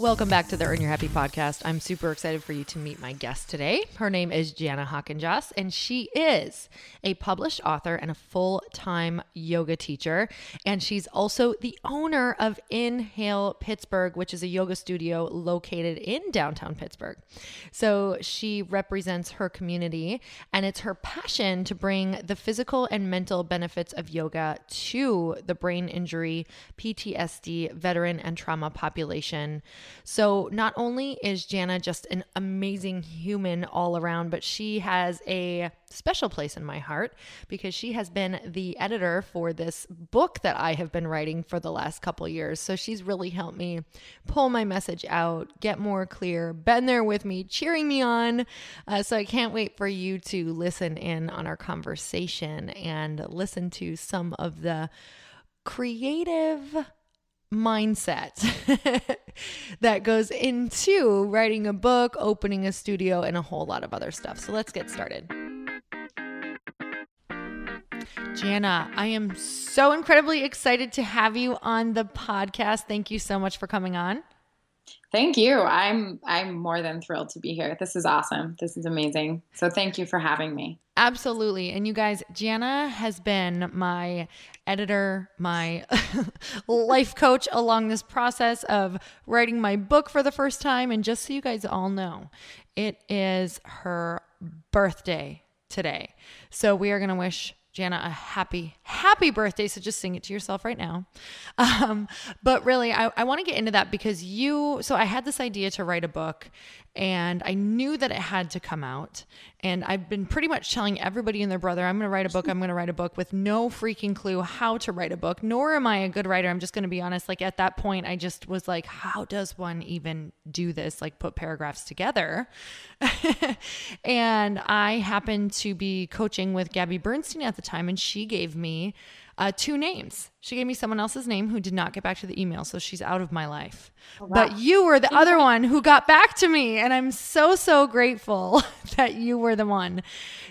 Welcome back to the Earn Your Happy podcast. I'm super excited for you to meet my guest today. Her name is Jana Hawkinjoss, and she is a published author and a full time yoga teacher. And she's also the owner of Inhale Pittsburgh, which is a yoga studio located in downtown Pittsburgh. So she represents her community, and it's her passion to bring the physical and mental benefits of yoga to the brain injury, PTSD, veteran, and trauma population. So not only is Jana just an amazing human all around, but she has a special place in my heart because she has been the editor for this book that I have been writing for the last couple years. So she's really helped me pull my message out, get more clear, been there with me, cheering me on. Uh, so I can't wait for you to listen in on our conversation and listen to some of the creative mindset that goes into writing a book, opening a studio, and a whole lot of other stuff. So let's get started. Jana, I am so incredibly excited to have you on the podcast. Thank you so much for coming on. Thank you. I'm I'm more than thrilled to be here. This is awesome. This is amazing. So thank you for having me. Absolutely. And you guys, Jana has been my editor, my life coach along this process of writing my book for the first time and just so you guys all know, it is her birthday today. So we are going to wish Jana a happy, happy birthday. So just sing it to yourself right now. Um, but really, I, I want to get into that because you, so I had this idea to write a book and I knew that it had to come out. And I've been pretty much telling everybody and their brother, I'm going to write a book, I'm going to write a book with no freaking clue how to write a book, nor am I a good writer. I'm just going to be honest. Like at that point, I just was like, how does one even do this? Like put paragraphs together. and I happened to be coaching with Gabby Bernstein at the time, and she gave me uh, two names. She gave me someone else's name who did not get back to the email, so she's out of my life. Oh, wow. But you were the other one who got back to me, and I'm so, so grateful that you were the one.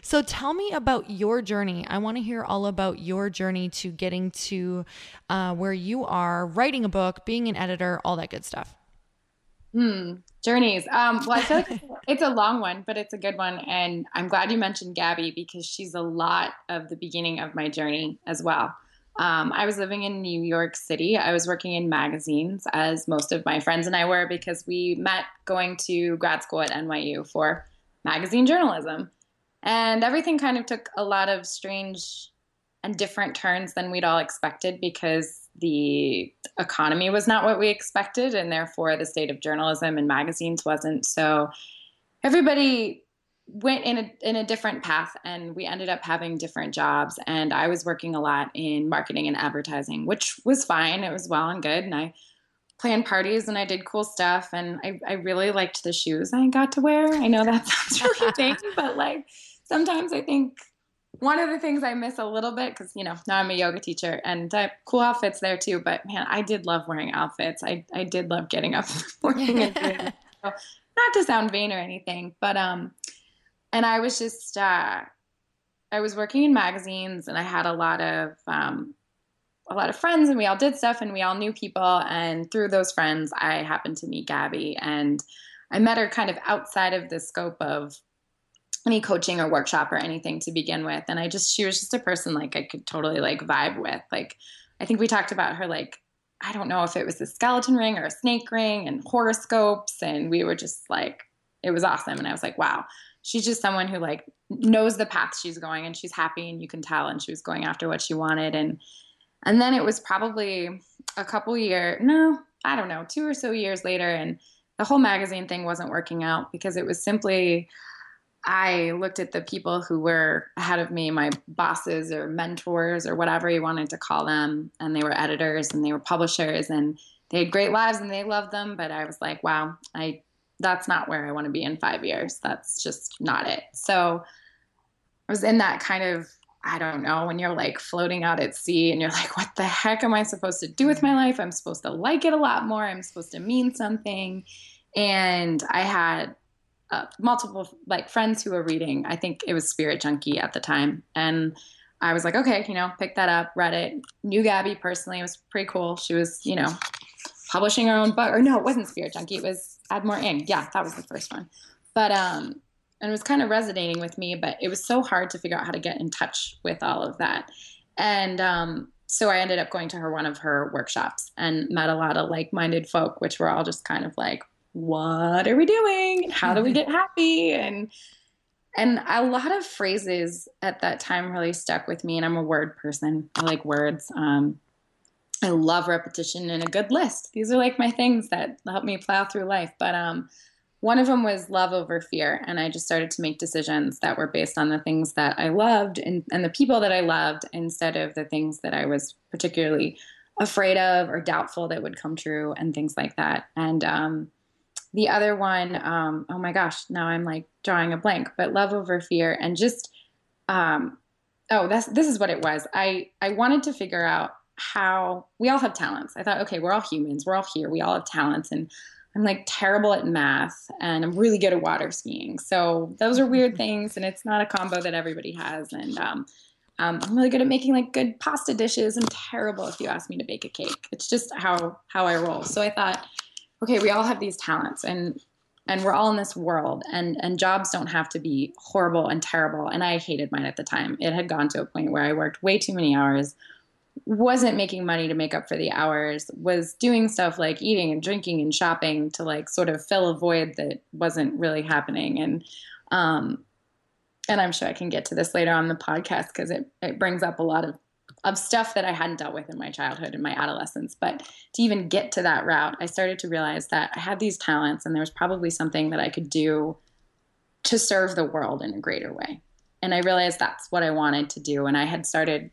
So tell me about your journey. I want to hear all about your journey to getting to uh, where you are, writing a book, being an editor, all that good stuff. Hmm. Journeys. Um, well, I feel like it's a long one, but it's a good one. And I'm glad you mentioned Gabby because she's a lot of the beginning of my journey as well. Um, I was living in New York City. I was working in magazines, as most of my friends and I were, because we met going to grad school at NYU for magazine journalism. And everything kind of took a lot of strange and different turns than we'd all expected because the economy was not what we expected, and therefore the state of journalism and magazines wasn't. So everybody went in a in a different path, and we ended up having different jobs. And I was working a lot in marketing and advertising, which was fine. It was well and good, and I planned parties and I did cool stuff, and I, I really liked the shoes I got to wear. I know that sounds really big, but like sometimes I think one of the things I miss a little bit because you know now I'm a yoga teacher and I have cool outfits there too. But man, I did love wearing outfits. I I did love getting up morning and doing it. So, not to sound vain or anything, but um, and I was just uh, I was working in magazines and I had a lot of um, a lot of friends and we all did stuff and we all knew people and through those friends I happened to meet Gabby and I met her kind of outside of the scope of any coaching or workshop or anything to begin with. And i just she was just a person like i could totally like vibe with. Like i think we talked about her like i don't know if it was a skeleton ring or a snake ring and horoscopes and we were just like it was awesome. And i was like wow. She's just someone who like knows the path she's going and she's happy and you can tell and she was going after what she wanted. And and then it was probably a couple year no i don't know two or so years later and the whole magazine thing wasn't working out because it was simply I looked at the people who were ahead of me, my bosses or mentors or whatever you wanted to call them, and they were editors and they were publishers and they had great lives and they loved them. But I was like, wow, I that's not where I want to be in five years. That's just not it. So I was in that kind of I don't know, when you're like floating out at sea and you're like, what the heck am I supposed to do with my life? I'm supposed to like it a lot more. I'm supposed to mean something. And I had uh, multiple like friends who were reading. I think it was Spirit Junkie at the time, and I was like, okay, you know, pick that up, read it. Knew Gabby personally; it was pretty cool. She was, you know, publishing her own book, or no, it wasn't Spirit Junkie. It was Add More Ing. Yeah, that was the first one. But um, and it was kind of resonating with me, but it was so hard to figure out how to get in touch with all of that. And um, so I ended up going to her one of her workshops and met a lot of like-minded folk, which were all just kind of like, what are we doing? How do we get happy? And and a lot of phrases at that time really stuck with me. And I'm a word person. I like words. Um, I love repetition and a good list. These are like my things that help me plow through life. But um, one of them was love over fear. And I just started to make decisions that were based on the things that I loved and, and the people that I loved instead of the things that I was particularly afraid of or doubtful that would come true and things like that. And um, the other one, um, oh my gosh, now I'm like drawing a blank, but love over fear and just, um, oh, that's, this is what it was. I, I wanted to figure out how we all have talents. I thought, okay, we're all humans. We're all here. We all have talents. And I'm like terrible at math and I'm really good at water skiing. So those are weird things. And it's not a combo that everybody has. And, um, Um, I'm really good at making like good pasta dishes and terrible if you ask me to bake a cake. It's just how how I roll. So I thought, okay, we all have these talents and and we're all in this world and and jobs don't have to be horrible and terrible. And i hated mine at the time. It had gone to a point where i worked way too many hours wasn't making money to make up for the hours was doing stuff like eating and drinking and shopping to like sort of fill a void that wasn't really happening. And um and i'm sure i can get to this later on the podcast because it, it brings up a lot of of stuff that I hadn't dealt with in my childhood and my adolescence. But to even get to that route, I started to realize that I had these talents and there was probably something that I could do to serve the world in a greater way. And I realized that's what I wanted to do. And I had started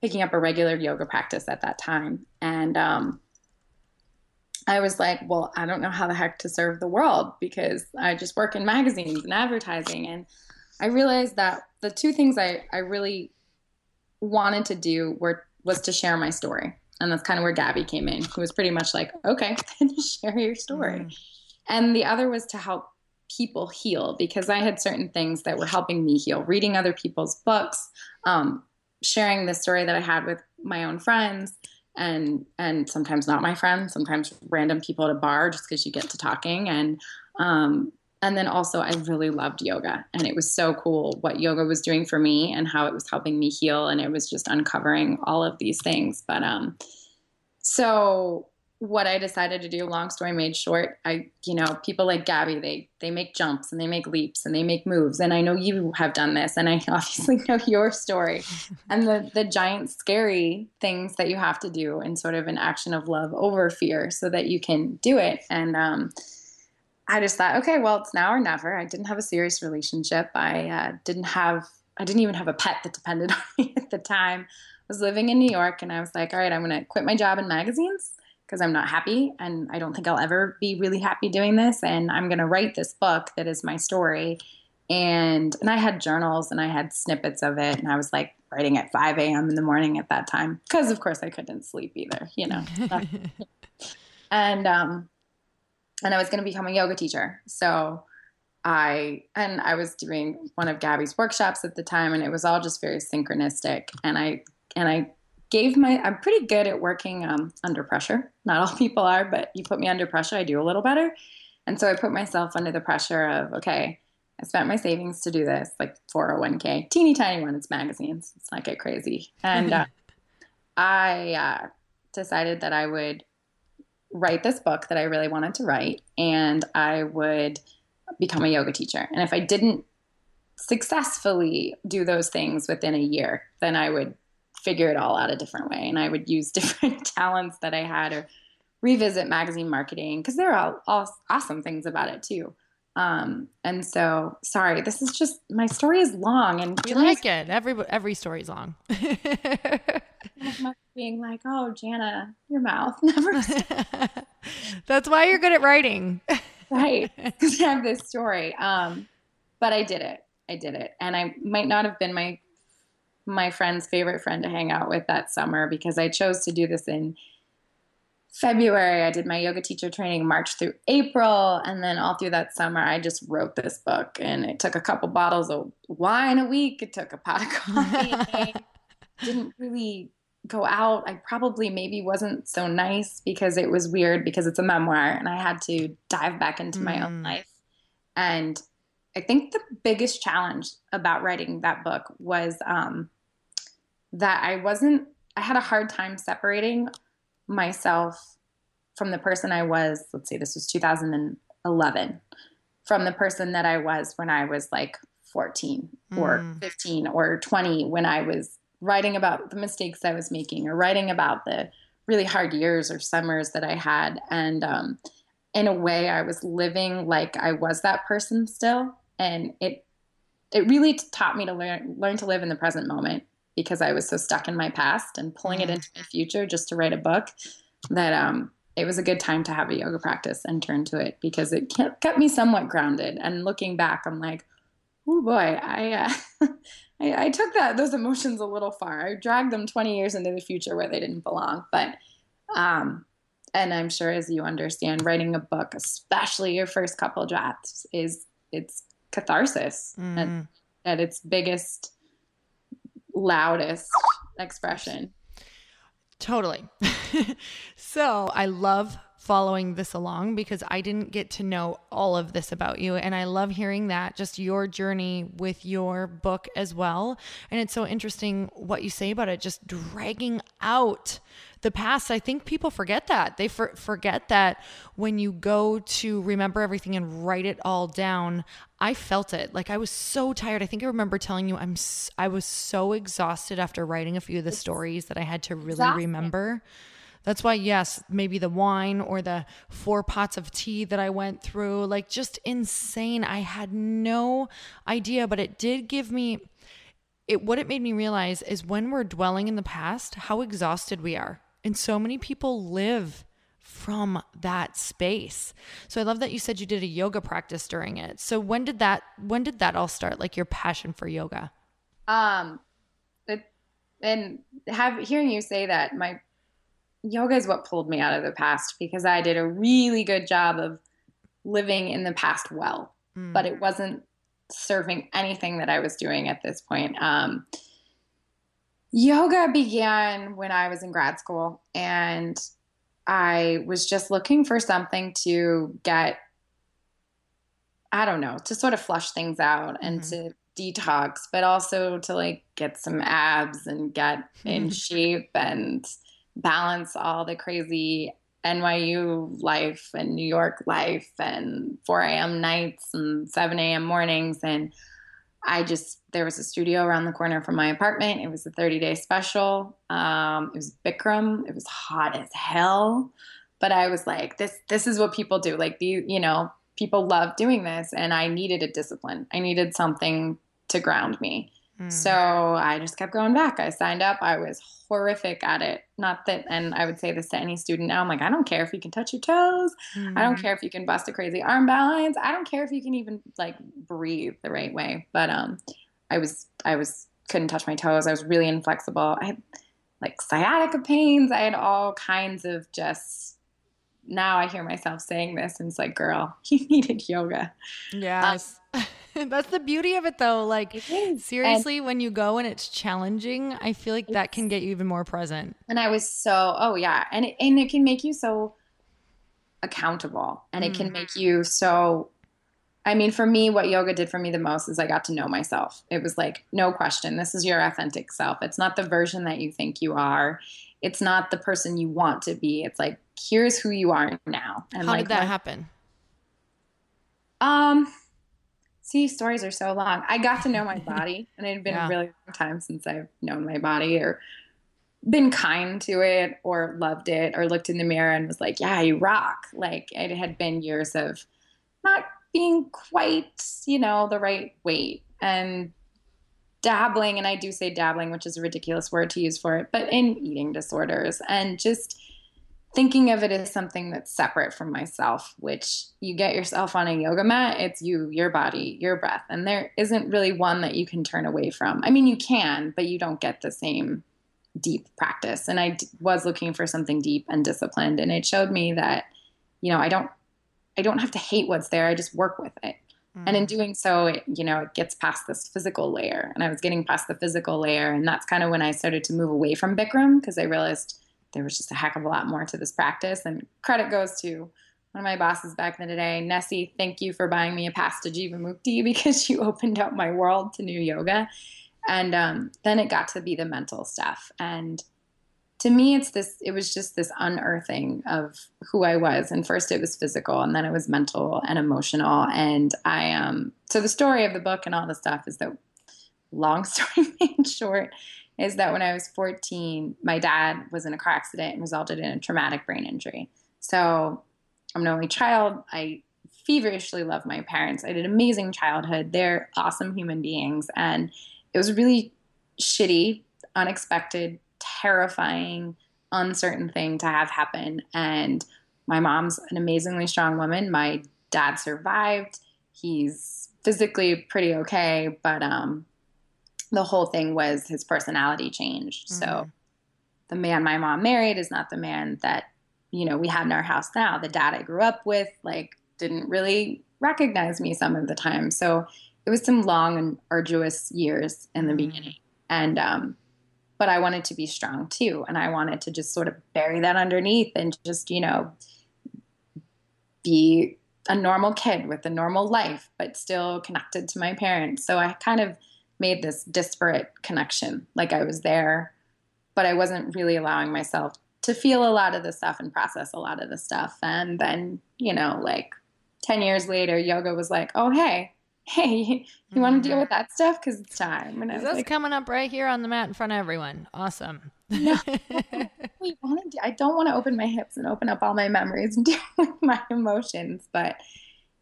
picking up a regular yoga practice at that time. And um, I was like, well, I don't know how the heck to serve the world because I just work in magazines and advertising. And I realized that the two things I, I really wanted to do were was to share my story. And that's kind of where Gabby came in, who was pretty much like, okay, share your story. Mm. And the other was to help people heal because I had certain things that were helping me heal, reading other people's books, um, sharing the story that I had with my own friends and and sometimes not my friends, sometimes random people at a bar just because you get to talking and um, and then also, I really loved yoga, and it was so cool what yoga was doing for me and how it was helping me heal. And it was just uncovering all of these things. But um, so what I decided to do, long story made short, I, you know, people like Gabby, they they make jumps and they make leaps and they make moves. And I know you have done this, and I obviously know your story and the the giant scary things that you have to do in sort of an action of love over fear so that you can do it. And um, I just thought, okay, well, it's now or never. I didn't have a serious relationship. I uh, didn't have, I didn't even have a pet that depended on me at the time. I was living in New York and I was like, all right, I'm going to quit my job in magazines because I'm not happy and I don't think I'll ever be really happy doing this. And I'm going to write this book that is my story. And, and I had journals and I had snippets of it. And I was like writing at 5 a.m. in the morning at that time because, of course, I couldn't sleep either, you know. and, um, and I was going to become a yoga teacher. So I and I was doing one of Gabby's workshops at the time, and it was all just very synchronistic. And I and I gave my I'm pretty good at working um, under pressure. Not all people are, but you put me under pressure, I do a little better. And so I put myself under the pressure of okay, I spent my savings to do this, like 401k, teeny tiny one. It's magazines. It's not get crazy. And uh, I uh, decided that I would write this book that I really wanted to write, and I would become a yoga teacher. And if I didn't successfully do those things within a year, then I would figure it all out a different way. And I would use different talents that I had or revisit magazine marketing because there are all, all, awesome things about it too. Um, and so, sorry, this is just my story is long and we like it. Every every story is long. being like, "Oh, Jana, your mouth never." That's why you're good at writing, right? Because I have this story. Um, but I did it. I did it, and I might not have been my my friend's favorite friend to hang out with that summer because I chose to do this in February. I did my yoga teacher training March through April, and then all through that summer, I just wrote this book. And it took a couple bottles of wine a week. It took a pot of coffee. didn't really go out, I probably maybe wasn't so nice because it was weird because it's a memoir and I had to dive back into mm. my own mm. life. And I think the biggest challenge about writing that book was um, that I wasn't, I had a hard time separating myself from the person I was. Let's say this was 2011, from the person that I was when I was like 14 mm. or 15 or 20 when I was writing about the mistakes I was making or writing about the really hard years or summers that I had. And um, in a way, I was living like I was that person still. And it, it really taught me to learn, learn to live in the present moment because I was so stuck in my past and pulling it mm-hmm. into my future just to write a book that um, it was a good time to have a yoga practice and turn to it because it kept me somewhat grounded. And looking back, I'm like, oh boy, I, uh, I, I, took that those emotions a little far. I dragged them 20 years into the future where they didn't belong. But, um, and I'm sure as you understand, writing a book, especially your first couple drafts, is it's catharsis mm. at, at its biggest loudest expression. Totally. so I love following this along because I didn't get to know all of this about you. And I love hearing that, just your journey with your book as well. And it's so interesting what you say about it, just dragging out the past. I think people forget that. They for- forget that when you go to remember everything and write it all down, I felt it. Like I was so tired. I think I remember telling you I'm s- I was so exhausted after writing a few of the stories that I had to really remember. That's why, yes, maybe the wine or the four pots of tea that I went through, like just insane. I had no idea, but it did give me it what it made me realize is when we're dwelling in the past, how exhausted we are. And so many people live from that space. So I love that you said you did a yoga practice during it. So when did that when did that all start? Like your passion for yoga? Um it, and have hearing you say that my yoga is what pulled me out of the past because I did a really good job of living in the past well, mm. but it wasn't serving anything that I was doing at this point. Um, yoga began when I was in grad school, and I was just looking for something to get, I don't know, to sort of flush things out and mm-hmm. to detox, but also to like get some abs and get in shape and balance all the crazy NYU life and New York life and 4 a.m. nights and 7 a.m. mornings. And I just, there was a studio around the corner from my apartment. It was a 30 day special. Um, it was Bikram. It was hot as hell. But I was like, this, this is what people do. Like, the, you know, people love doing this. And I needed a discipline. I needed something to ground me. Mm. So I just kept going back. I signed up. I was horrific at it. Not that, and I would say this to any student now. I'm like, I don't care if you can touch your toes. Mm. I don't mm. care if you can bust a crazy arm balance. I don't care if you can even like breathe the right way. But um, I was, I was couldn't touch my toes. I was really inflexible. I had like sciatica pains. I had all kinds of just. Now I hear myself saying this, and it's like, girl, you needed yoga. Yes. Um, That's the beauty of it though. Like seriously, and, when you go and it's challenging, I feel like that can get you even more present. And I was so oh yeah. And it, and it can make you so accountable and it can make you so I mean, for me, what yoga did for me the most is I got to know myself. It was like, no question, this is your authentic self. It's not the version that you think you are. It's not the person you want to be. It's like, here's who you are now. And How like, did that happen? Um, see, stories are so long. I got to know my body, and it had been yeah. a really long time since I've known my body or been kind to it or loved it or looked in the mirror and was like, yeah, you rock. Like it had been years of not being quite, you know, the right weight and dabbling. And I do say dabbling, which is a ridiculous word to use for it, but in eating disorders and just thinking of it as something that's separate from myself, which you get yourself on a yoga mat, it's you, your body, your breath. And there isn't really one that you can turn away from. I mean, you can, but you don't get the same deep practice. And I d- was looking for something deep and disciplined. And it showed me that, you know, I don't, I don't have to hate what's there. I just work with it. Mm. And in doing so, it, you know, it gets past this physical layer. And I was getting past the physical layer. And that's kind of when I started to move away from Bikram because I realized – there was just a heck of a lot more to this practice. And credit goes to one of my bosses back in the day, Nessie. Thank you for buying me a pass to Jivamukti because you opened up my world to new yoga. And um, then it got to be the mental stuff. And to me, it's this, it was just this unearthing of who I was. And first it was physical and then it was mental and emotional. And I, um, so the story of the book and all the stuff is that long story made short is that when I was 14, my dad was in a car accident and resulted in a traumatic brain injury. So I'm an only child. I feverishly love my parents. I had an amazing childhood. They're awesome human beings. And it was really shitty, unexpected, terrifying, uncertain thing to have happen. And my mom's an amazingly strong woman. My dad survived. He's physically pretty okay, but um, the whole thing was his personality changed. Mm-hmm. So the man my mom married is not the man that, you know, we had in our house now. The dad I grew up with, like, didn't really recognize me some of the time. So it was some long and arduous years in the mm-hmm. beginning. And, um, but I wanted to be strong too. And I wanted to just sort of bury that underneath and just, you know, be a normal kid with a normal life, but still connected to my parents. So I kind of made this disparate connection. Like I was there, but I wasn't really allowing myself to feel a lot of the stuff and process a lot of the stuff. And then, you know, like 10 years later, yoga was like, oh, hey, hey, you want to deal with that stuff? Because it's time. And I was like, coming up right here on the mat in front of everyone. Awesome. no, I, want to I don't want to open my hips and open up all my memories and deal with my emotions, but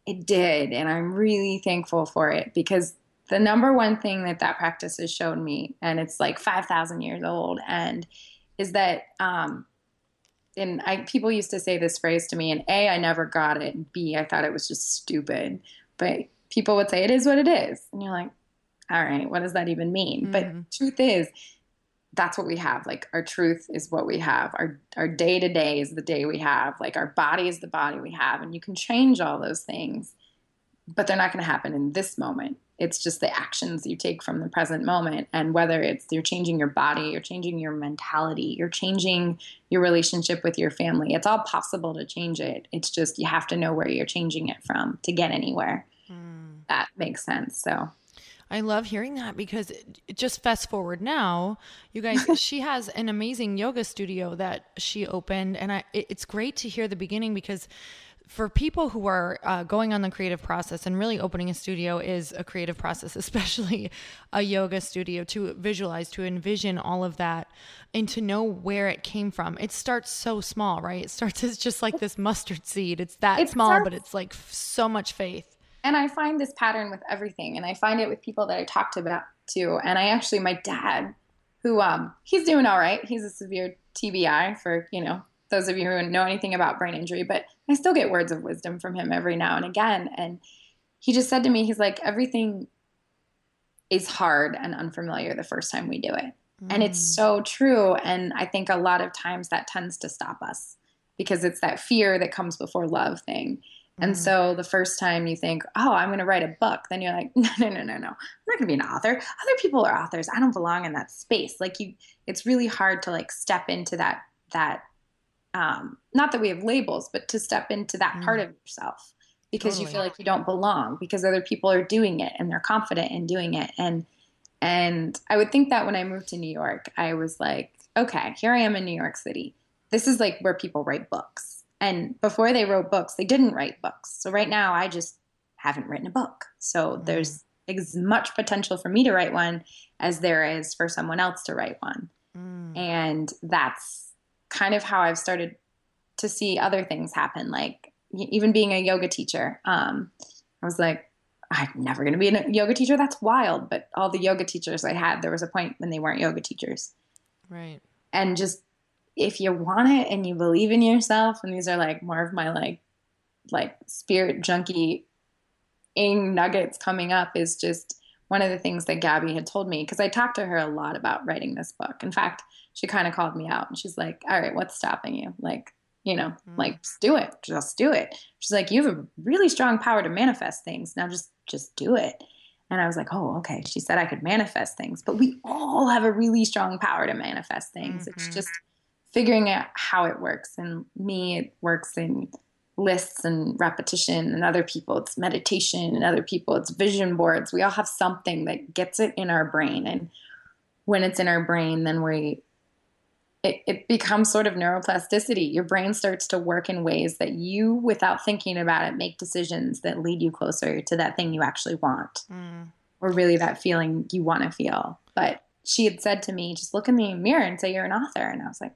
it did. And I'm really thankful for it because the number one thing that that practice has shown me, and it's like 5,000 years old, and is that um, and I people used to say this phrase to me, and A, I never got it, and B, I thought it was just stupid. But people would say it is what it is, and you're like, all right, what does that even mean? Mm-hmm. But truth is, that's what we have. Like our truth is what we have. Our our day to day is the day we have. Like our body is the body we have, and you can change all those things, but they're not going to happen in this moment it's just the actions you take from the present moment and whether it's you're changing your body you're changing your mentality you're changing your relationship with your family it's all possible to change it. It's just you have to know where you're changing it from to get anywhere. Mm. that makes sense so. I love hearing that because just fast forward now, you guys, she has an amazing yoga studio that she opened, and I it's great to hear the beginning because for people who are uh, going on the creative process and really opening a studio is a creative process, especially a yoga studio to visualize, to envision all of that and to know where it came from. It starts so small, right? It starts as just like this mustard seed. It's that it small, starts- but it's like so much faith. And I find this pattern with everything. And I find it with people that I talked about too. And I actually, my dad, who um, he's doing all right. He's a severe TBI for, you know, those of you who know anything about brain injury, but I still get words of wisdom from him every now and again. And he just said to me, he's like, everything is hard and unfamiliar the first time we do it. Mm. And it's mm. so true. And I think a lot of times that tends to stop us because it's that fear that comes before love thing. And mm. so the first time you think, oh, I'm going to write a book, then you're like, no, no, no, no, no. I'm not going to be an author. Other people are authors. I don't belong in that space. Like you, it's really hard to like step into that, that um, not that we have labels, but to step into that mm. part of yourself because totally. you feel like you don't belong because other people are doing it and they're confident in doing it. And and I would think that when I moved to New York, I was like, okay, here I am in New York City. This is like where people write books. And before they wrote books, they didn't write books. So right now, I just haven't written a book. So mm. there's as much potential for me to write one as there is for someone else to write one. Mm. And that's kind of how I've started to see other things happen. Like even being a yoga teacher, um, I was like, I'm never going to be a yoga teacher. That's wild. But all the yoga teachers I had, there was a point when they weren't yoga teachers. Right. And just if you want it and you believe in yourself, and these are like more of my like, like spirit junkie ing nuggets coming up is just one of the things that Gabby had told me because I talked to her a lot about writing this book. In fact, she kind of called me out and she's like, All right, what's stopping you? Like, you know, mm. like just do it. Just do it. She's like, You have a really strong power to manifest things. Now just just do it. And I was like, Oh, okay. She said I could manifest things, but we all have a really strong power to manifest things. Mm-hmm. It's just figuring out how it works. And me, it works in lists and repetition and other people it's meditation and other people it's vision boards. We all have something that gets it in our brain. And when it's in our brain then we it, it becomes sort of neuroplasticity. Your brain starts to work in ways that you without thinking about it make decisions that lead you closer to that thing you actually want. Mm. or really that feeling you want to feel. But she had said to me just look in the mirror and say you're an author. And i was like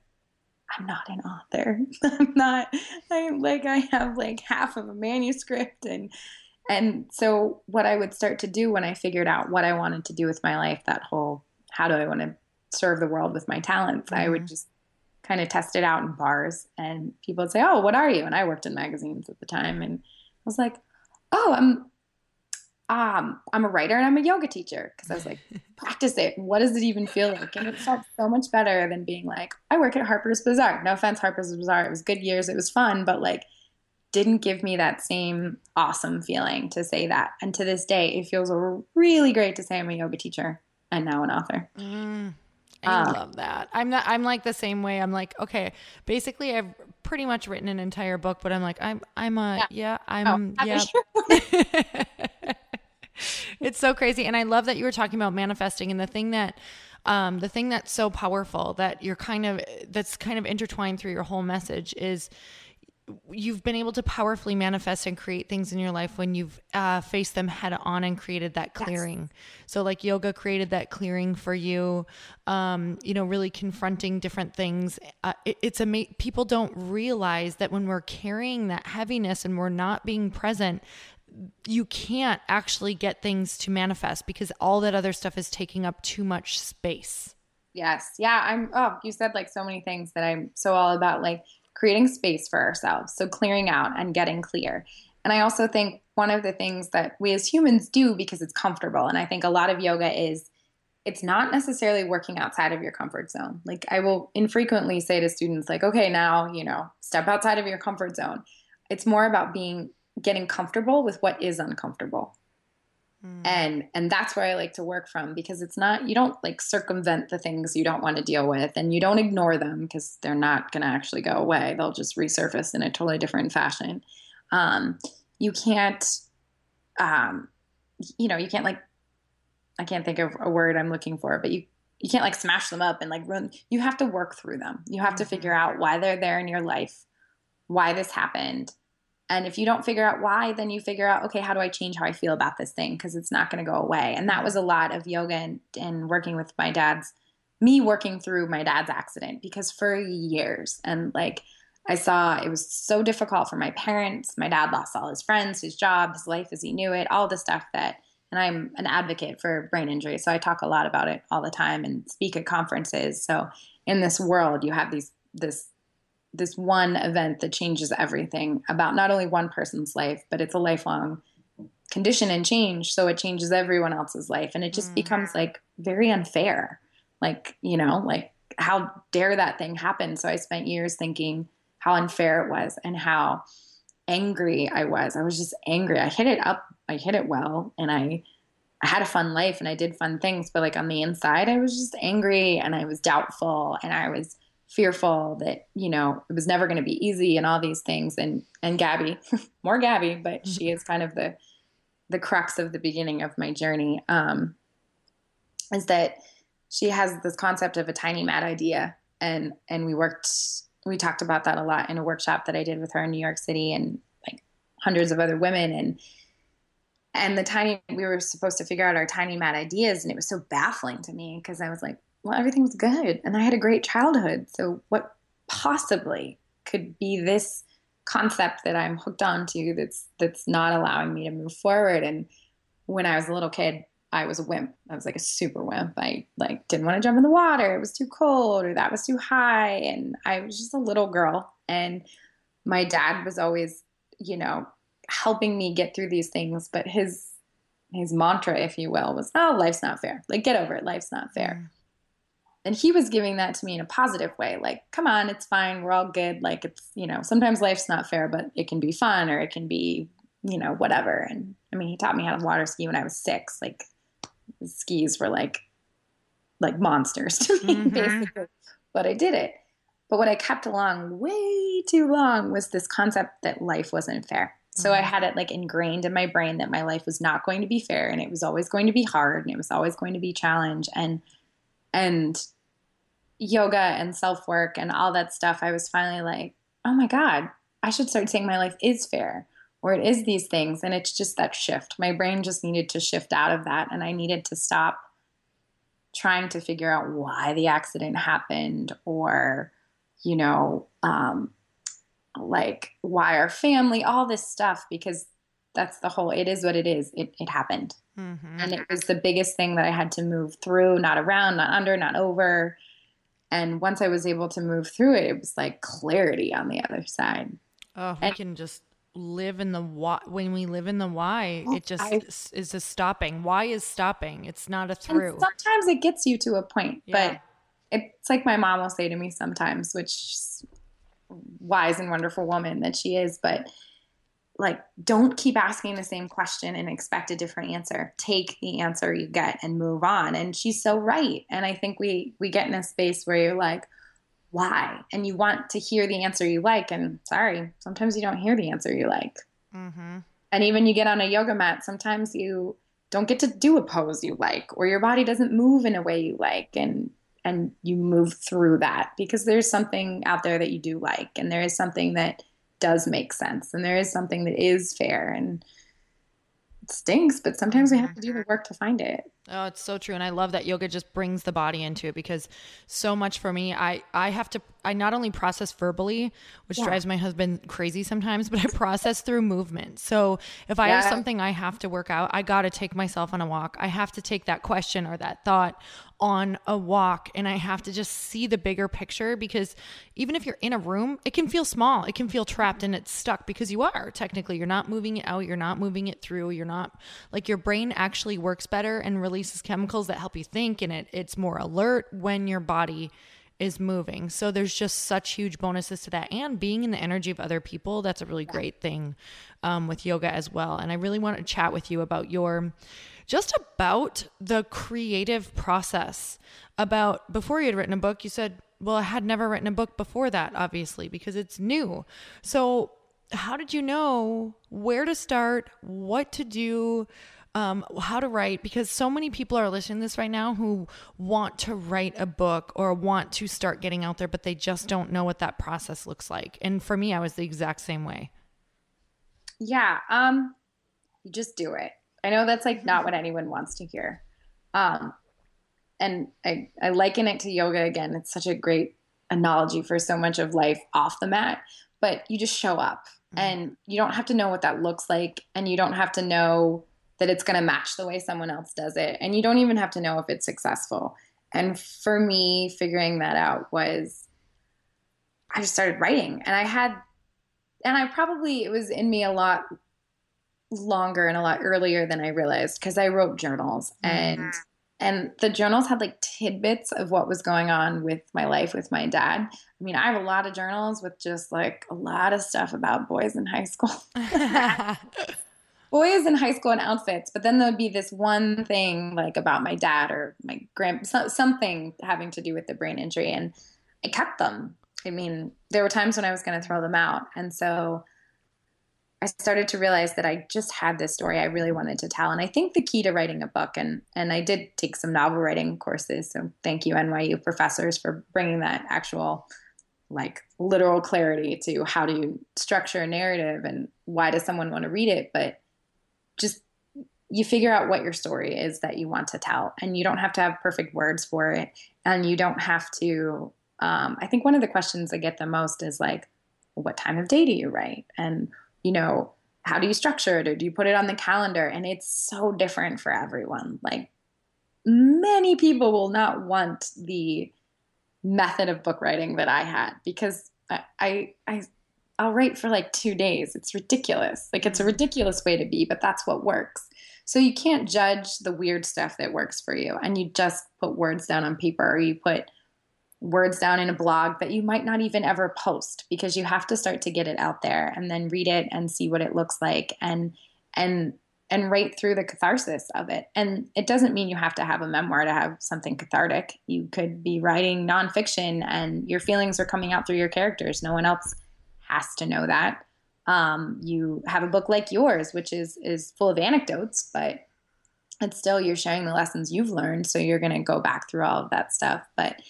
I'm not an author. I'm not I'm like I have like half of a manuscript and and so what I would start to do when I figured out what I wanted to do with my life, that whole how do I want to serve the world with my talents, mm-hmm. I would mm-hmm. just kind of test it out in bars and people would say, "Oh, what are you?" And I worked in magazines at the time and I was like, "Oh, I'm um, I'm a writer and I'm a yoga teacher because I was like, practice it. What does it even feel like? And it felt so much better than being like, I work at Harper's Bazaar. No offense, Harper's Bazaar. It was good years. It was fun, but like, didn't give me that same awesome feeling to say that. And to this day, it feels really great to say I'm a yoga teacher. and now an author. Mm, I um, love that. I'm not. I'm like the same way. I'm like, okay, basically, I've pretty much written an entire book, but I'm like, I'm, I'm a, yeah, yeah I'm, oh, yeah. it's so crazy, and I love that you were talking about manifesting, and the thing that. Um, the thing that's so powerful that you're kind of that's kind of intertwined through your whole message is you've been able to powerfully manifest and create things in your life when you've uh, faced them head on and created that clearing. Yes. So, like yoga created that clearing for you. Um, you know, really confronting different things. Uh, it, it's amazing. People don't realize that when we're carrying that heaviness and we're not being present, you can't actually get things to manifest because all that other stuff is taking up too much space. Yes. Yeah. I'm, oh, you said like so many things that I'm so all about. Like, creating space for ourselves. So clearing out and getting clear. And I also think one of the things that we as humans do because it's comfortable, and I think a lot of yoga is it's not necessarily working outside of your comfort zone. Like I will infrequently say to students like, "Okay, now, you know, step outside of your comfort zone." It's more about being getting comfortable with what is uncomfortable. Mm. And and that's where I like to work from because it's not you don't like circumvent the things you don't want to deal with and you don't ignore them because they're not going to actually go away. They'll just resurface in a totally different fashion. Um, you can't um, you know, you can't like I can't think of a word I'm looking for, but you you can't like smash them up and like run you have to work through them. You have to figure mm-hmm. out why they're there in your life, why this happened, and if you don't figure out why, then you figure out, okay, how do I change how I feel about this thing? Because it's not going to go away. And that was a lot of yoga and, and working with my dad's, me working through my dad's accident because for years, and like I saw it was so difficult for my parents. My dad lost all his friends, his job, his life as he knew it, all the stuff that, and I'm an advocate for brain injury. So I talk a lot about it all the time and speak at conferences. So in this world, you have these, this this one event that changes everything about not only one person's life, but it's a lifelong condition and change. So it changes everyone else's life. And it just mm. becomes like very unfair. Like, you know, like how dare that thing happen? So I spent years thinking how unfair it was and how angry I was. I was just angry. I hit it up, I hit it well, and I I had a fun life and I did fun things, but like on the inside I was just angry and I was doubtful and I was fearful that you know it was never going to be easy and all these things. And and gabby more gabby but she is kind of the the crux of the beginning of my journey um is that she has this concept of a tiny mad idea. And and we worked we talked about that a lot in a workshop that i did with her in new york city and like hundreds of other women. And and the tiny we were supposed to figure out our tiny mad ideas. And it was so baffling to me because i was like well, everything was good and I had a great childhood. So, what possibly could be this concept that I'm hooked onto that's that's not allowing me to move forward? And when I was a little kid, I was a wimp. I was like a super wimp. I like didn't want to jump in the water. It was too cold or that was too high and I was just a little girl and my dad was always, you know, helping me get through these things, but his his mantra, if you will, was, "Oh, life's not fair. Like get over it. Life's not fair." Mm. And he was giving that to me in a positive way like come on it's fine we're all good like it's you know sometimes life's not fair but it can be fun or it can be you know whatever and i mean he taught me how to water ski when i was six like skis were like like monsters to me mm-hmm. basically but i did it but what i kept along way too long was this concept that life wasn't fair so I mm-hmm. had it like ingrained in my brain that my life was not going to be fair and it was always going to be hard and it was always going to be challenge and and yoga and self work and all that stuff, I was finally like, oh my God, I should start saying my life is fair or it is these things. And it's just that shift. My brain just needed to shift out of that. And I needed to stop trying to figure out why the accident happened or, you know, um, like why our family, all this stuff, because that's the whole, it is what it is. It, it happened. Mm-hmm. And it was the biggest thing that I had to move through, not around, not under, not over and once I was able to move through it, it was like clarity on the other side. Oh, we and, can just live in the why. When we live in the why, it just I, is a stopping. Why is stopping? It's not a through. sometimes it gets you to a point, yeah. but it's like my mom will say to me sometimes, which wise and wonderful woman that she is, but like don't keep asking the same question and expect a different answer. Take the answer you get and move on. And she's so right. And i think we we get in a space where you're like why? And you want to hear the answer you like. And sorry sometimes you don't hear the answer you like. Mm-hmm. and even you get on a yoga mat sometimes you don't get to do a pose you like or your body doesn't move in a way you like and and you move through that because there's something out there that you do like. And there is something that does make sense. And there is something that is fair and it stinks but sometimes we have to do the mm-hmm. work to find it Oh, it's so true. And I love that yoga just brings the body into it because so much for me, I, I have to, I not only process verbally, which yeah. drives my husband crazy sometimes, but I process through movement. So if I yeah. have something I have to work out, I got to take myself on a walk. I have to take that question or that thought on a walk and I have to just see the bigger picture because even if you're in a room, it can feel small. It can feel trapped and it's stuck because you are technically, you're not moving it out. You're not moving it through. You're not like your brain actually works better and really releases chemicals that help you think and it it's more alert when your body is moving. So there's just such huge bonuses to that. And being in the energy of other people, that's a really great thing um, with yoga as well. And I really want to chat with you about your just about the creative process. About before you had written a book, you said, well, I had never written a book before that, obviously, because it's new. So how did you know where to start, what to do? Um, how to write because so many people are listening to this right now who want to write a book or want to start getting out there, but they just don't know what that process looks like. And for me, I was the exact same way. Yeah. Um, you just do it. I know that's like not what anyone wants to hear. Um, and I, I liken it to yoga again. It's such a great analogy for so much of life off the mat, but you just show up mm-hmm. and you don't have to know what that looks like. And you don't have to know that it's going to match the way someone else does it. And you don't even have to know if it's successful. And for me, figuring that out was I just started writing. And I had, and I probably, it was in me a lot longer and a lot earlier than I realized because I wrote journals and. Mm-hmm. And the journals had like tidbits of what was going on with my life with my dad. I mean, I have a lot of journals with just like a lot of stuff about boys in high school. boys in high school in outfits, but then there'd be this one thing like about my dad or my grand something having to do with the brain injury, and I kept them. I mean, there were times when I was going to throw them out, and so I started to realize that I just had this story I really wanted to tell. And I think the key to writing a book, and and I did take some novel writing courses, so thank you NYU professors for bringing that actual like literal clarity to how do you structure a narrative and why does someone want to read it but just you figure out what your story is that you want to tell and you don't have to have perfect words for it. And you don't have to um, i think one of the questions i get the most is like what time of day do you write? And you know how do you structure it? Or do you put it on the calendar? And it's so different for everyone. Like many people will not want the method of book writing that i had because i i, I I'll write for like two days. It's ridiculous. Like it's a mm-hmm. ridiculous way to be, but that's what works. So you can't judge the weird stuff that works for you. And you just put words down on paper or you put words down in a blog that you might not even ever post because you have to start to get it out there and then read it and see what it looks like and and and write through the catharsis of it. And it doesn't mean you have to have a memoir to have something cathartic. You could be writing nonfiction and your feelings are coming out through your characters. No one else has to know that. Um, you have a book like yours, which is is full of anecdotes, but it's still you're sharing the lessons you've learned. So you're going to go back through all of that stuff. But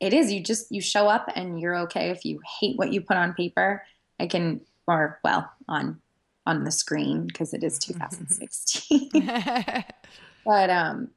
it is you just you show up and you're okay if you hate what you put on paper. I can or well on on the screen because it is 2016. but um,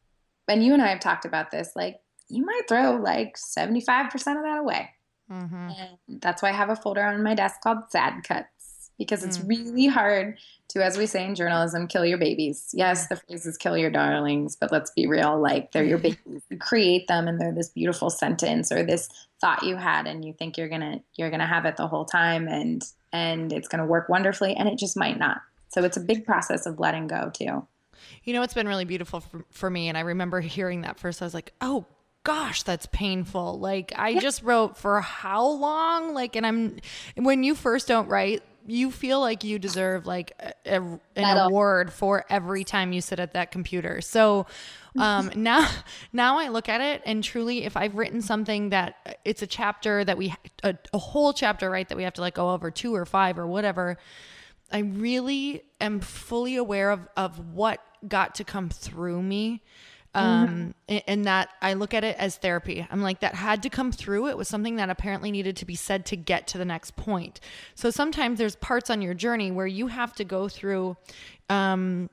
and you and I have talked about this. Like you might throw like 75% of that away. Mm-hmm. And that's why I have a folder on my desk called Sad Cuts because it's mm-hmm. really hard to, as we say in journalism, kill your babies. Yes, the phrase is kill your darlings, but let's be real like they're your babies. You create them and they're this beautiful sentence or this thought you had and you think you're gonna you're gonna have it the whole time and and it's gonna work wonderfully and it just might not. So it's a big process of letting go too. You know, it's been really beautiful for, for me. And I remember hearing that first. I was like, oh, gosh, that's painful. Like I yeah. just wrote for how long? Like, and I'm when you first don't write you feel like you deserve like a, a, an award for every time you sit at that computer. So um, now now I look at it and truly, if I've written something that it's a chapter that we a, a whole chapter right that we have to like go over two or five or whatever. I really am fully aware of of what got to come through me um mm-hmm. and that i look at it as therapy i'm like that had to come through it was something that apparently needed to be said to get to the next point so sometimes there's parts on your journey where you have to go through um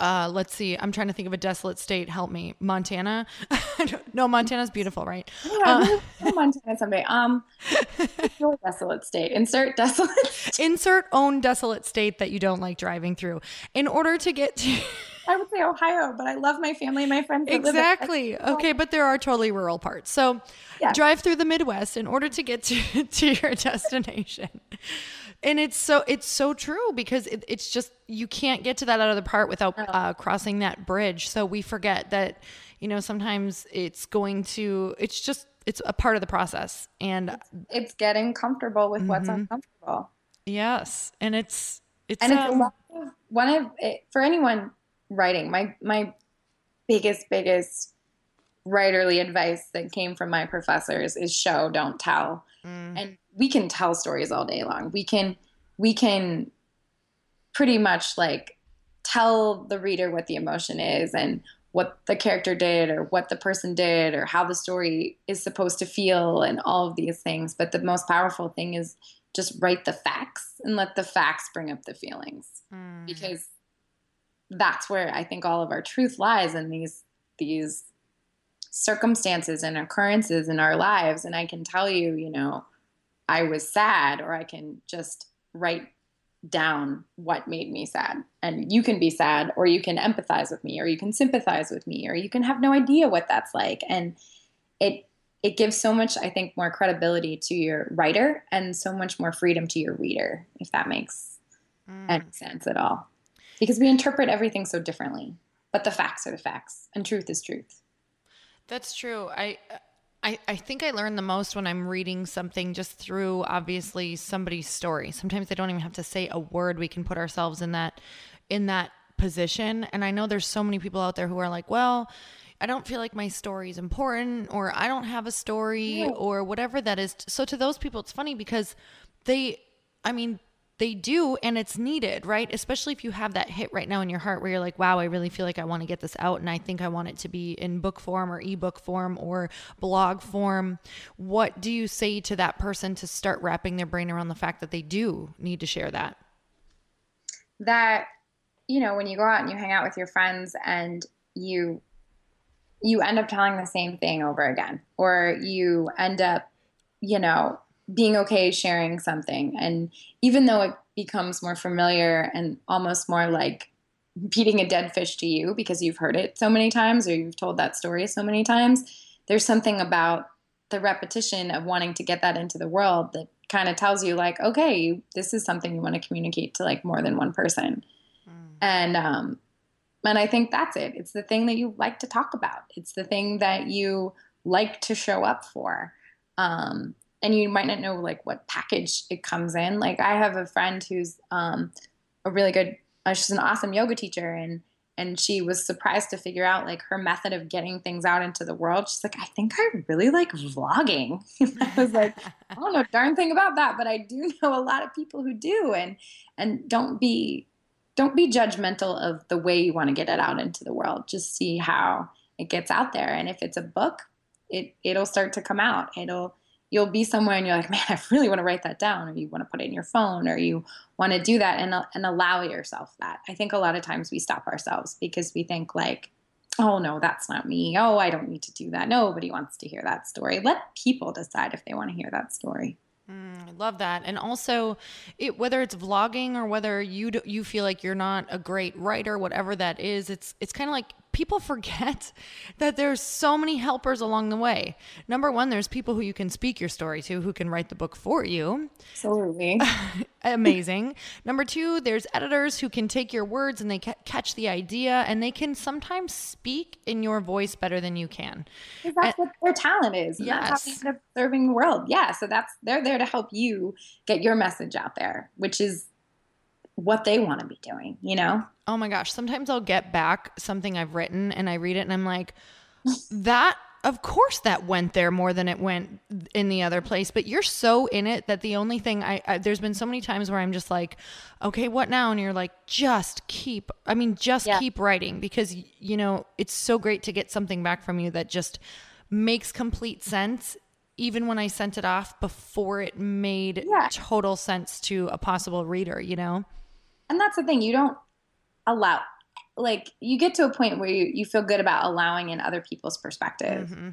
uh, let's see. I'm trying to think of a desolate state. Help me, Montana. no, Montana's beautiful, right? Yeah, uh, Montana someday. Um, your desolate state. Insert desolate. Insert own desolate state that you don't like driving through. In order to get to. I would say Ohio, but I love my family and my friends. Exactly. Okay, but there are totally rural parts. So yes. drive through the Midwest in order to get to, to your destination. and it's so it's so true because it, it's just you can't get to that other part without uh, crossing that bridge. So we forget that you know sometimes it's going to it's just it's a part of the process and it's, it's getting comfortable with mm-hmm. what's uncomfortable. Yes, and it's it's and um, it's one of it, for anyone writing. My my biggest biggest writerly advice that came from my professors is show don't tell. Mm. And we can tell stories all day long. We can we can pretty much like tell the reader what the emotion is and what the character did or what the person did or how the story is supposed to feel and all of these things but the most powerful thing is just write the facts and let the facts bring up the feelings mm. because that's where I think all of our truth lies in these these circumstances and occurrences in our lives. And I can tell you, you know, I was sad, or I can just write down what made me sad. And you can be sad, or you can empathize with me, or you can sympathize with me, or you can have no idea what that's like. And it it gives so much, I think, more credibility to your writer and so much more freedom to your reader, if that makes mm. any sense at all because we interpret everything so differently. But the facts are the facts, and truth is truth. That's true. I, I, I think I learn the most when I'm reading something just through obviously somebody's story. Sometimes they don't even have to say a word. We can put ourselves in that in that position. And I know there's so many people out there who are like, well, I don't feel like my story is important or I don't have a story or whatever that is. So to those people, it's funny because they, I mean, they do and it's needed right? Especially if you have that hit right now in your heart where you're like wow i really feel like i want to get this out and i think i want it to be in book form or ebook form or blog form. What do you say to that person to start wrapping their brain around the fact that they do need to share that? That you know when you go out and you hang out with your friends and you you end up telling the same thing over again or you end up you know being okay sharing something. And even though it becomes more familiar and almost more like beating a dead fish to you because you've heard it so many times or you've told that story so many times, there's something about the repetition of wanting to get that into the world that kind of tells you like, okay, this is something you want to communicate to like more than one person. Mm. And um and I think that's it. It's the thing that you like to talk about. It's the thing that you like to show up for. Um, and you might not know like what package it comes in. Like I have a friend who's um, a really good, uh, she's an awesome yoga teacher, and and she was surprised to figure out like her method of getting things out into the world. She's like, I think I really like vlogging. I was like, I don't know darn thing about that, but I do know a lot of people who do, and and don't be don't be judgmental of the way you want to get it out into the world. Just see how it gets out there, and if it's a book, it it'll start to come out. It'll you'll be somewhere and you're like, man, I really want to write that down, or you want to put it in your phone, or you want to do that and and allow yourself that. I think a lot of times we stop ourselves because we think like, oh no, that's not me. Oh, I don't need to do that. Nobody wants to hear that story. Let people decide if they want to hear that story. Mm, I love that, and also, it, whether it's vlogging or whether you do, you feel like you're not a great writer, whatever that is, it's it's kind of like people forget that there's so many helpers along the way. Number one, there's people who you can speak your story to who can write the book for you. Absolutely. Amazing. Number two, there's editors who can take your words and they ca- catch the idea and they can sometimes speak in your voice better than you can. Because that's and, what their talent is. And yes. That's how they end up serving the world. Yeah. So that's, they're there to help you get your message out there, which is what they want to be doing, you know? Oh my gosh. Sometimes I'll get back something I've written and I read it and I'm like, that, of course, that went there more than it went in the other place. But you're so in it that the only thing I, I there's been so many times where I'm just like, okay, what now? And you're like, just keep, I mean, just yeah. keep writing because, you know, it's so great to get something back from you that just makes complete sense even when I sent it off before it made yeah. total sense to a possible reader, you know? And that's the thing you don't allow like you get to a point where you, you feel good about allowing in other people's perspective mm-hmm.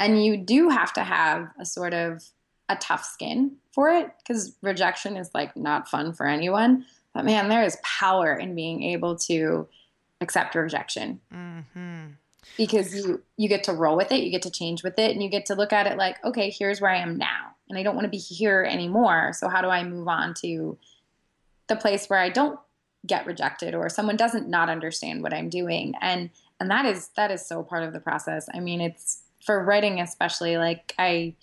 and you do have to have a sort of a tough skin for it because rejection is like not fun for anyone but man there is power in being able to accept rejection mm-hmm. because you you get to roll with it you get to change with it and you get to look at it like okay here's where i am now and i don't want to be here anymore so how do i move on to the place where I don't get rejected or someone doesn't not understand what I'm doing. And and that is that is so part of the process. I mean, it's for writing especially like I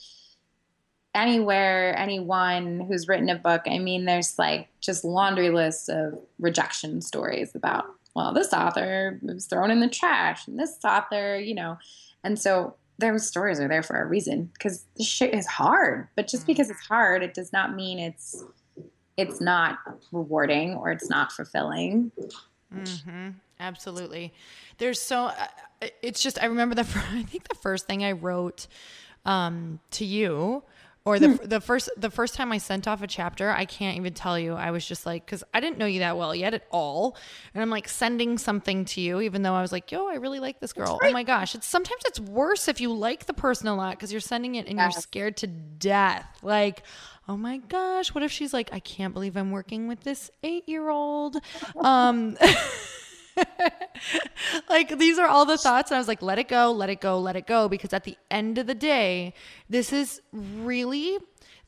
anywhere anyone who's written a book, I mean, there's like just laundry lists of rejection stories about well, this author was thrown in the trash and this author, you know. And so those stories are there for a reason because this shit is hard. But just mm. because it's hard, it does not mean it's it's not rewarding or it's not fulfilling. Mm-hmm. Absolutely. There's so, uh, it's just, I remember the, I think the first thing I wrote um, to you or the hmm. the first the first time I sent off a chapter, I can't even tell you. I was just like, because I didn't know you that well yet at all, and I'm like sending something to you, even though I was like, yo, I really like this girl. Oh my gosh, it's sometimes it's worse if you like the person a lot because you're sending it and yes. you're scared to death. Like, oh my gosh, what if she's like, I can't believe I'm working with this eight year old. Um, like these are all the thoughts and i was like let it go let it go let it go because at the end of the day this is really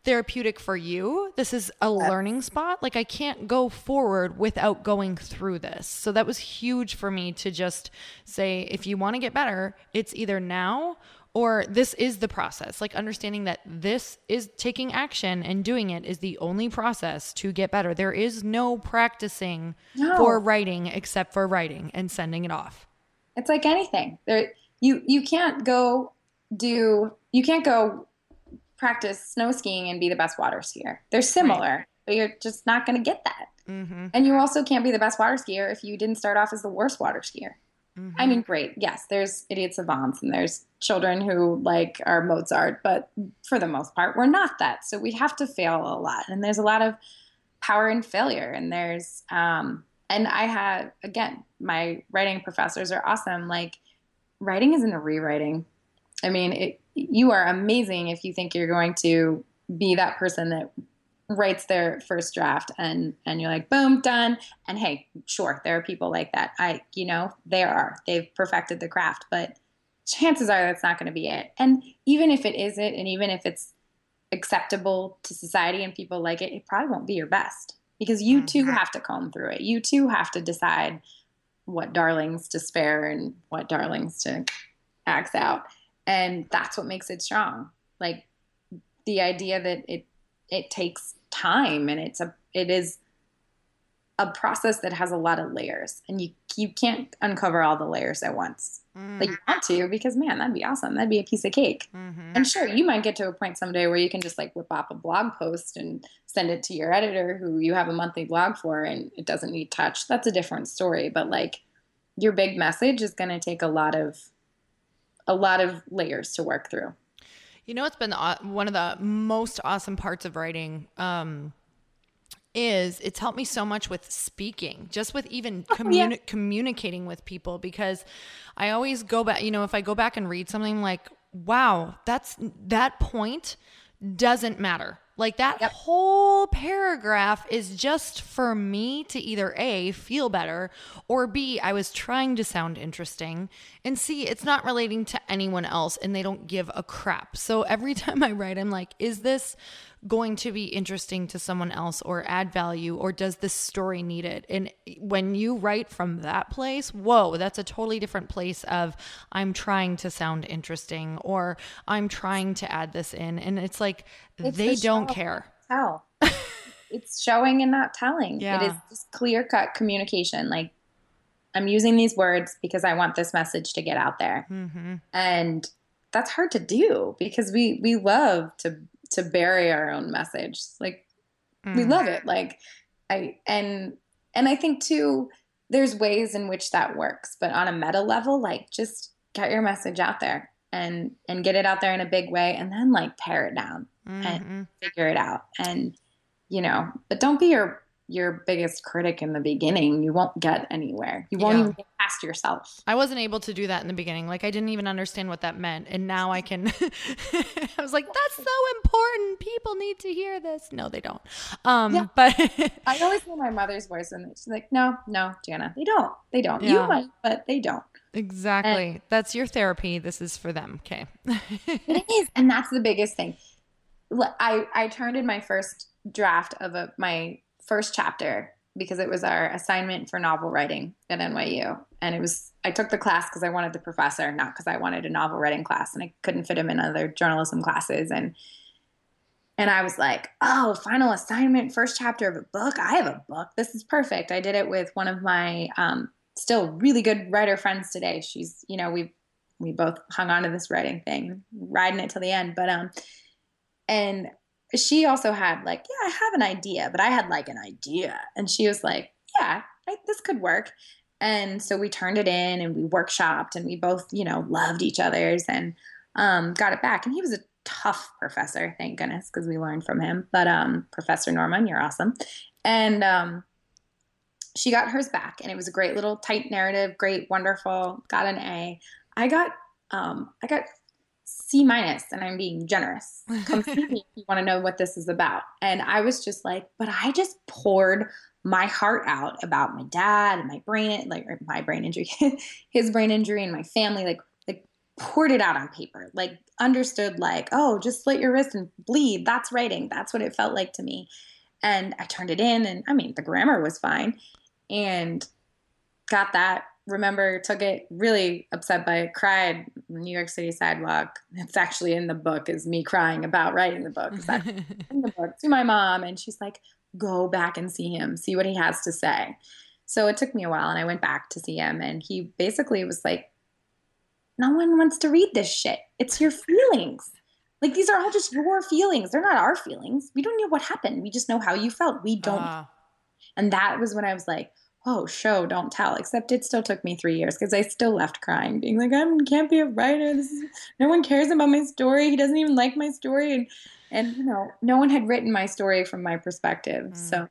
therapeutic for you. This is a learning spot. Like i can't go forward without going through this. So that was huge for me to just say if you want to get better it's either now or this is the process. Like understanding that this is taking action and doing it is the only process to get better. There is no practicing no. for writing except for writing and sending it off. It's like anything. There you you can't go do you can't go practice snow skiing and be the best water skier. They're similar right. but you're just not going to get that. Mm-hmm. and you also can't be the best water skier if you didn't start off as the worst water skier Mm-hmm. I mean, great. Yes, there's idiot savants and there's children who like are Mozart, but for the most part, we're not that. So we have to fail a lot. And there's a lot of power in failure. And there's, um, and I have, again, my writing professors are awesome. Like, writing isn't a rewriting. I mean, it, you are amazing if you think you're going to be that person that writes their first draft and and you're like boom done. And hey sure there are people like that. I you know there are. They've perfected the craft but chances are that's not going to be it. And even if it is it and even if it's acceptable to society and people like it it probably won't be your best because you mm-hmm. too have to comb through it. You too have to decide what darlings to spare and what darlings to axe out. And that's what makes it strong. Like the idea that it it takes time and it's a it is a process that has a lot of layers and you you can't uncover all the layers at once. Mm. like you want to because man that'd be awesome. That'd be a piece of cake. Mm-hmm. and sure you might get to a point someday where you can just like whip up a blog post and send it to your editor who you have a monthly blog for and it doesn't need touch. That's a different story. But like your big message is going to take a lot of a lot of layers to work through you know, it's been one of the most awesome parts of writing. Um, is it's helped me so much with speaking, just with even oh, communi- yeah. communicating with people because I always go back, you know, if I go back and read something like, wow, that's that point doesn't matter. Like that yep. whole paragraph paragraph is just for me to either A, feel better, or B, I was trying to sound interesting, and C, it's not relating to anyone else and they don't give a crap. So every time I write, I'm like, is this going to be interesting to someone else or add value or does this story need it? And when you write from that place whoa that's a totally different place of i'm trying to sound interesting or i'm trying to add this in. And it's like it's they the don't care. tell it's showing and not telling. Yeah. it is just clear cut communication like i'm using these words because i want this message to get out there. Mm-hmm. and that's hard to do because we we love to to bury our own message. Like mm. we love it. Like I and and I think too there's ways in which that works, but on a meta level, like just get your message out there and and get it out there in a big way and then like pare it down mm-hmm. and figure it out. And you know, but don't be your your biggest critic in the beginning, you won't get anywhere. You won't yeah. even get past yourself. I wasn't able to do that in the beginning. Like I didn't even understand what that meant. And now I can I was like, that's so important. People need to hear this. No, they don't. Um yeah. but I always hear my mother's voice and she's like, No, no, Jana, they don't. They don't. Yeah. You might, but they don't. Exactly. And that's your therapy. This is for them. Okay. it is. And that's the biggest thing. I, I turned in my first draft of a, my first chapter because it was our assignment for novel writing at NYU. And it was, I took the class because I wanted the professor, not because I wanted a novel writing class and I couldn't fit him in other journalism classes. And, and I was like, oh, final assignment, first chapter of a book. I have a book. This is perfect. I did it with one of my um, still really good writer friends today. She's, you know, we we both hung on to this writing thing, riding it till the end. But um, and she also had like, yeah, I have an idea, but I had like an idea. And she was like, yeah, I, this could work. And so we turned it in and we workshopped and we both, you know, loved each other's and um, got it back. And he was a tough professor, thank goodness, because we learned from him. But um, Professor Norman, you're awesome. And um, she got hers back and it was a great little tight narrative, great, wonderful, got an A. I got um, I got C minus and I'm being generous. Come see me if you want to know what this is about. And I was just like, but I just poured my heart out about my dad and my brain, like my brain injury, his brain injury and my family, like, like poured it out on paper, like understood like, oh, just slit your wrist and bleed. That's writing. That's what it felt like to me. And I turned it in and I mean, the grammar was fine and got that remember took it really upset by it cried new york city sidewalk. It's actually in the book is me crying about writing the book. In the book to my mom and she's like go back and see him see what he has to say. So it took me a while and i went back to see him and he basically was like no one wants to read this shit. It's your feelings. Like these are all just your feelings. They're not our feelings. We don't know what happened. We just know how you felt. We don't uh. and that was when i was like oh, show, don't tell. Except it still took me three years because I still left crying, being like, I can't be a writer. This is, no one cares about my story. He doesn't even like my story. And, and you know, no one had written my story from my perspective. Mm. So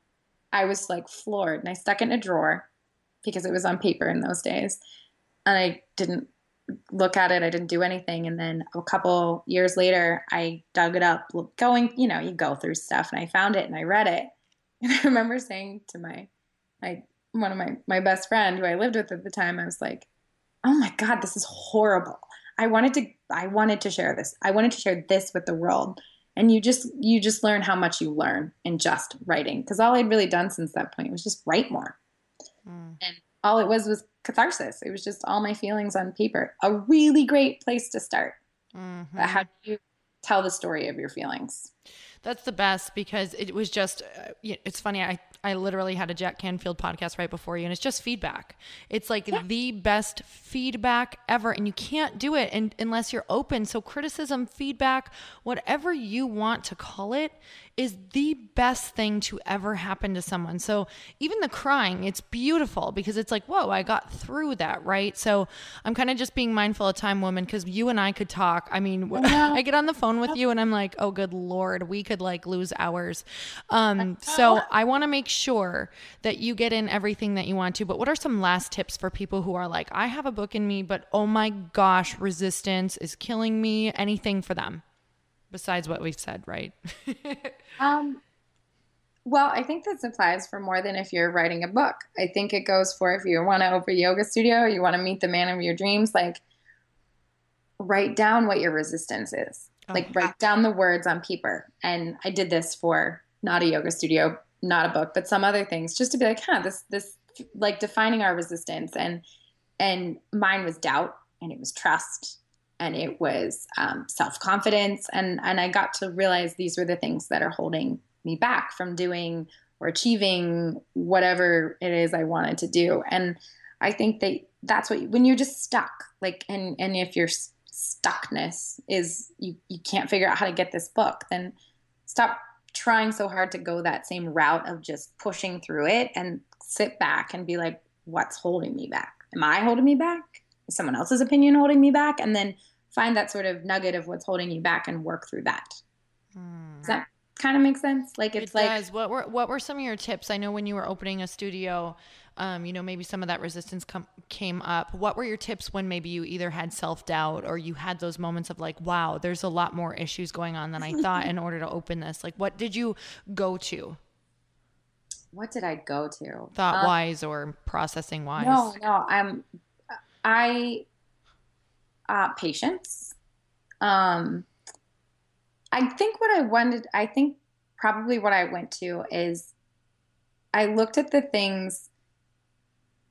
I was like floored. And I stuck it in a drawer because it was on paper in those days. And I didn't look at it. I didn't do anything. And then a couple years later, I dug it up, going, you know, you go through stuff and I found it and I read it. And I remember saying to my, my one of my my best friend who I lived with at the time, I was like, "Oh my god, this is horrible. I wanted to I wanted to share this. I wanted to share this with the world." And you just you just learn how much you learn in just writing because all I'd really done since that point was just write more. Mm. And all it was was catharsis. It was just all my feelings on paper. A really great place to start. Mm-hmm. How do you tell the story of your feelings? That's the best because it was just, uh, it's funny. I, I literally had a Jack Canfield podcast right before you, and it's just feedback. It's like yeah. the best feedback ever, and you can't do it unless you're open. So, criticism, feedback, whatever you want to call it, is the best thing to ever happen to someone. So even the crying, it's beautiful because it's like, whoa, I got through that, right? So I'm kind of just being mindful of time, woman, because you and I could talk. I mean, I get on the phone with you and I'm like, oh, good Lord, we could like lose hours. Um, so I want to make sure that you get in everything that you want to. But what are some last tips for people who are like, I have a book in me, but oh my gosh, resistance is killing me? Anything for them? Besides what we've said, right? um, well, I think this applies for more than if you're writing a book. I think it goes for if you want to open a yoga studio, you want to meet the man of your dreams, like write down what your resistance is. Oh. Like write down the words on paper. And I did this for not a yoga studio, not a book, but some other things, just to be like, huh, this this like defining our resistance. And and mine was doubt and it was trust and it was um, self-confidence. And and i got to realize these were the things that are holding me back from doing or achieving whatever it is i wanted to do. And i think that that's what when you're just stuck like and and if your stuckness is you you can't figure out how to get this book then stop trying so hard to go that same route of just pushing through it and sit back and be like what's holding me back? Am i holding me back someone else's opinion holding me back and then find that sort of nugget of what's holding you back and work through that. Mm. does that kind of make sense? Like it's it like does. what were what were some of your tips? I know when you were opening a studio um, you know maybe some of that resistance com- came up. What were your tips when maybe you either had self-doubt or you had those moments of like wow there's a lot more issues going on than i thought in order to open this. Like what did you go to? What did i go to? Thought wise um, or processing wise? no no i'm I uh, patience. Um, I think what I wanted, I think probably what I went to is I looked at the things,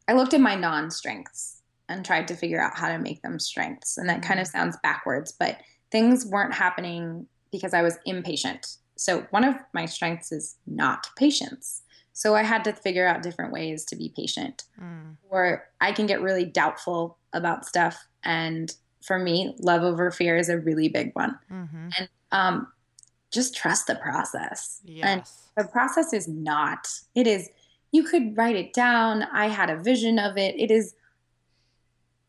I looked at my non strengths and tried to figure out how to make them strengths. And that kind of mm-hmm. sounds backwards, but things weren't happening because I was impatient. So one of my strengths is not patience. So I had to figure out different ways to be patient. Mm. Or I can get really doubtful about stuff. And for me, love over fear is a really big one. Mm-hmm. And um, just trust the process. Yes. And the process is not, it is, you could write it down. I had a vision of it. It is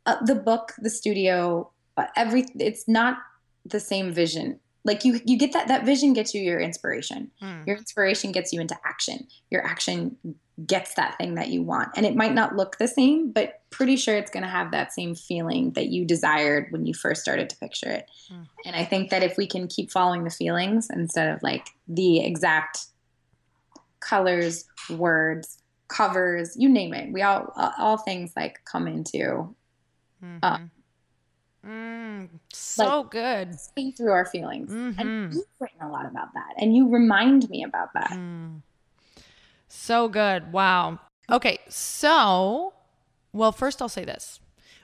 uh, the book, the studio, every, it's not the same vision like you you get that that vision gets you your inspiration mm. your inspiration gets you into action your action gets that thing that you want and it might not look the same but pretty sure it's going to have that same feeling that you desired when you first started to picture it mm. and i think that if we can keep following the feelings instead of like the exact colors words covers you name it we all all things like come into mm-hmm. uh, Mm, so like, good. Speak through our feelings. Mm-hmm. And you've written a lot about that. And you remind me about that. Mm. So good. Wow. Okay. So, well, first I'll say this.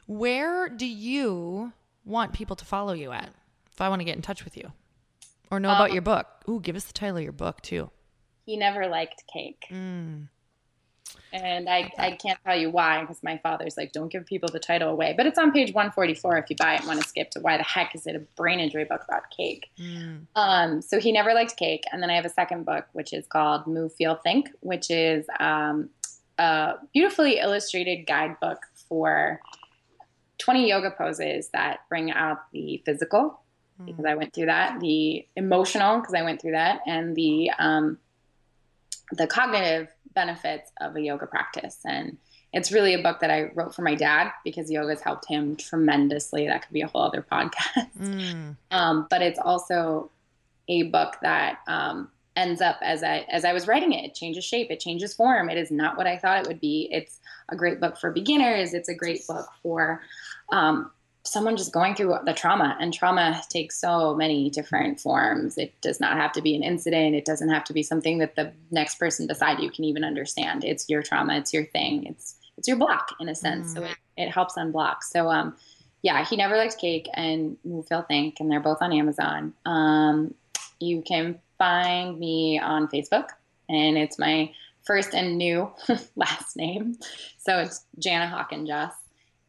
Where do you want people to follow you at if I want to get in touch with you or know um, about your book? Ooh, give us the title of your book too. He never liked cake. Mm and I, I can't tell you why because my father's like don't give people the title away but it's on page 144 if you buy it and want to skip to why the heck is it a brain injury book about cake mm. um, so he never liked cake and then i have a second book which is called move feel think which is um, a beautifully illustrated guidebook for 20 yoga poses that bring out the physical mm. because i went through that the emotional because i went through that and the um, the cognitive benefits of a yoga practice. And it's really a book that I wrote for my dad because yoga has helped him tremendously. That could be a whole other podcast. Mm. Um, but it's also a book that um, ends up as I as I was writing it, it changes shape, it changes form. It is not what I thought it would be. It's a great book for beginners. It's a great book for um, someone just going through the trauma and trauma takes so many different forms. It does not have to be an incident. It doesn't have to be something that the next person beside you can even understand. It's your trauma. It's your thing. It's it's your block in a sense. Mm. so it, it helps unblock. So um yeah he never liked cake and feel think and they're both on amazon. Um you can find me on facebook and it's my first and new last name. So it's jana hawkinjoss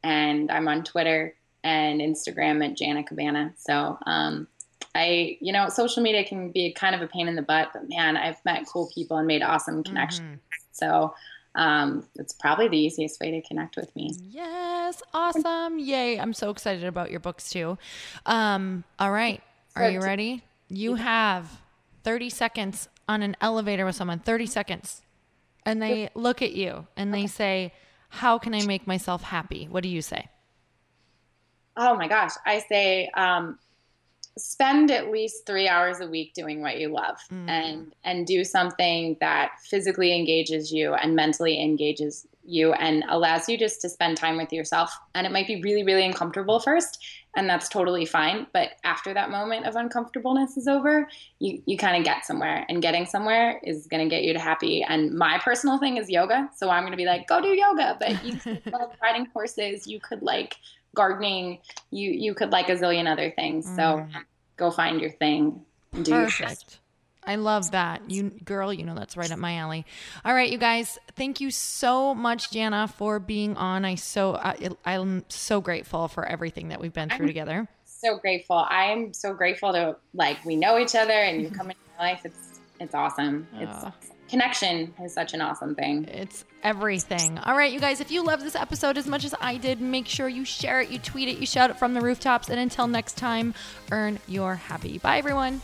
and i'm on twitter and Instagram at Jana Cabana. So um, I, you know, social media can be kind of a pain in the butt, but man, I've met cool people and made awesome connections. Mm-hmm. So um, it's probably the easiest way to connect with me. Yes, awesome! Yay! I'm so excited about your books too. Um, all right, are you ready? You have 30 seconds on an elevator with someone. 30 seconds, and they look at you and they say, "How can I make myself happy?" What do you say? Oh my gosh, I say, um, spend at least three hours a week doing what you love mm. and and do something that physically engages you and mentally engages you and allows you just to spend time with yourself. And it might be really really uncomfortable first and that's totally fine. But after that moment of uncomfortableness is over you you kind of get somewhere. And getting somewhere is going to get you to happy. And my personal thing is yoga. So i'm going to be like go do yoga. But you could love riding horses. You could like gardening you you could like a zillion other things mm. so go find your thing do Perfect. I love that. You girl, you know that's right up my alley. All right, you guys, thank you so much Jana for being on. I so I, I'm so grateful for everything that we've been through I'm together. So grateful. I'm so grateful to like we know each other and you come into my life. It's it's awesome. It's connection is such an awesome thing. It's everything. All right, you guys, if you love this episode as much as I did, make sure you share it, you tweet it, you shout it from the rooftops. And until next time, earn your happy. Bye, everyone.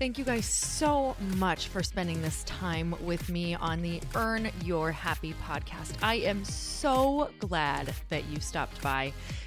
Thank you guys so much for spending this time with me on the Earn Your Happy podcast. I am so glad that you stopped by.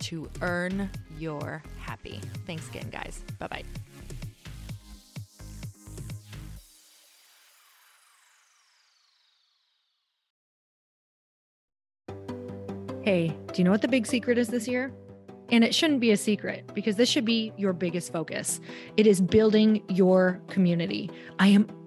to earn your happy. Thanks again, guys. Bye bye. Hey, do you know what the big secret is this year? And it shouldn't be a secret because this should be your biggest focus. It is building your community. I am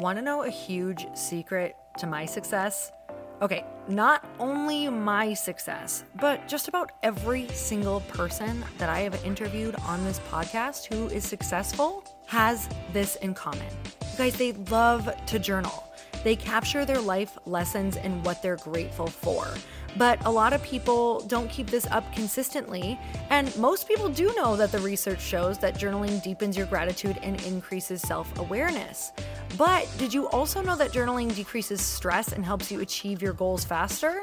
Want to know a huge secret to my success? Okay, not only my success, but just about every single person that I have interviewed on this podcast who is successful has this in common. You guys, they love to journal. They capture their life lessons and what they're grateful for. But a lot of people don't keep this up consistently. And most people do know that the research shows that journaling deepens your gratitude and increases self awareness. But did you also know that journaling decreases stress and helps you achieve your goals faster?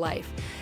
life.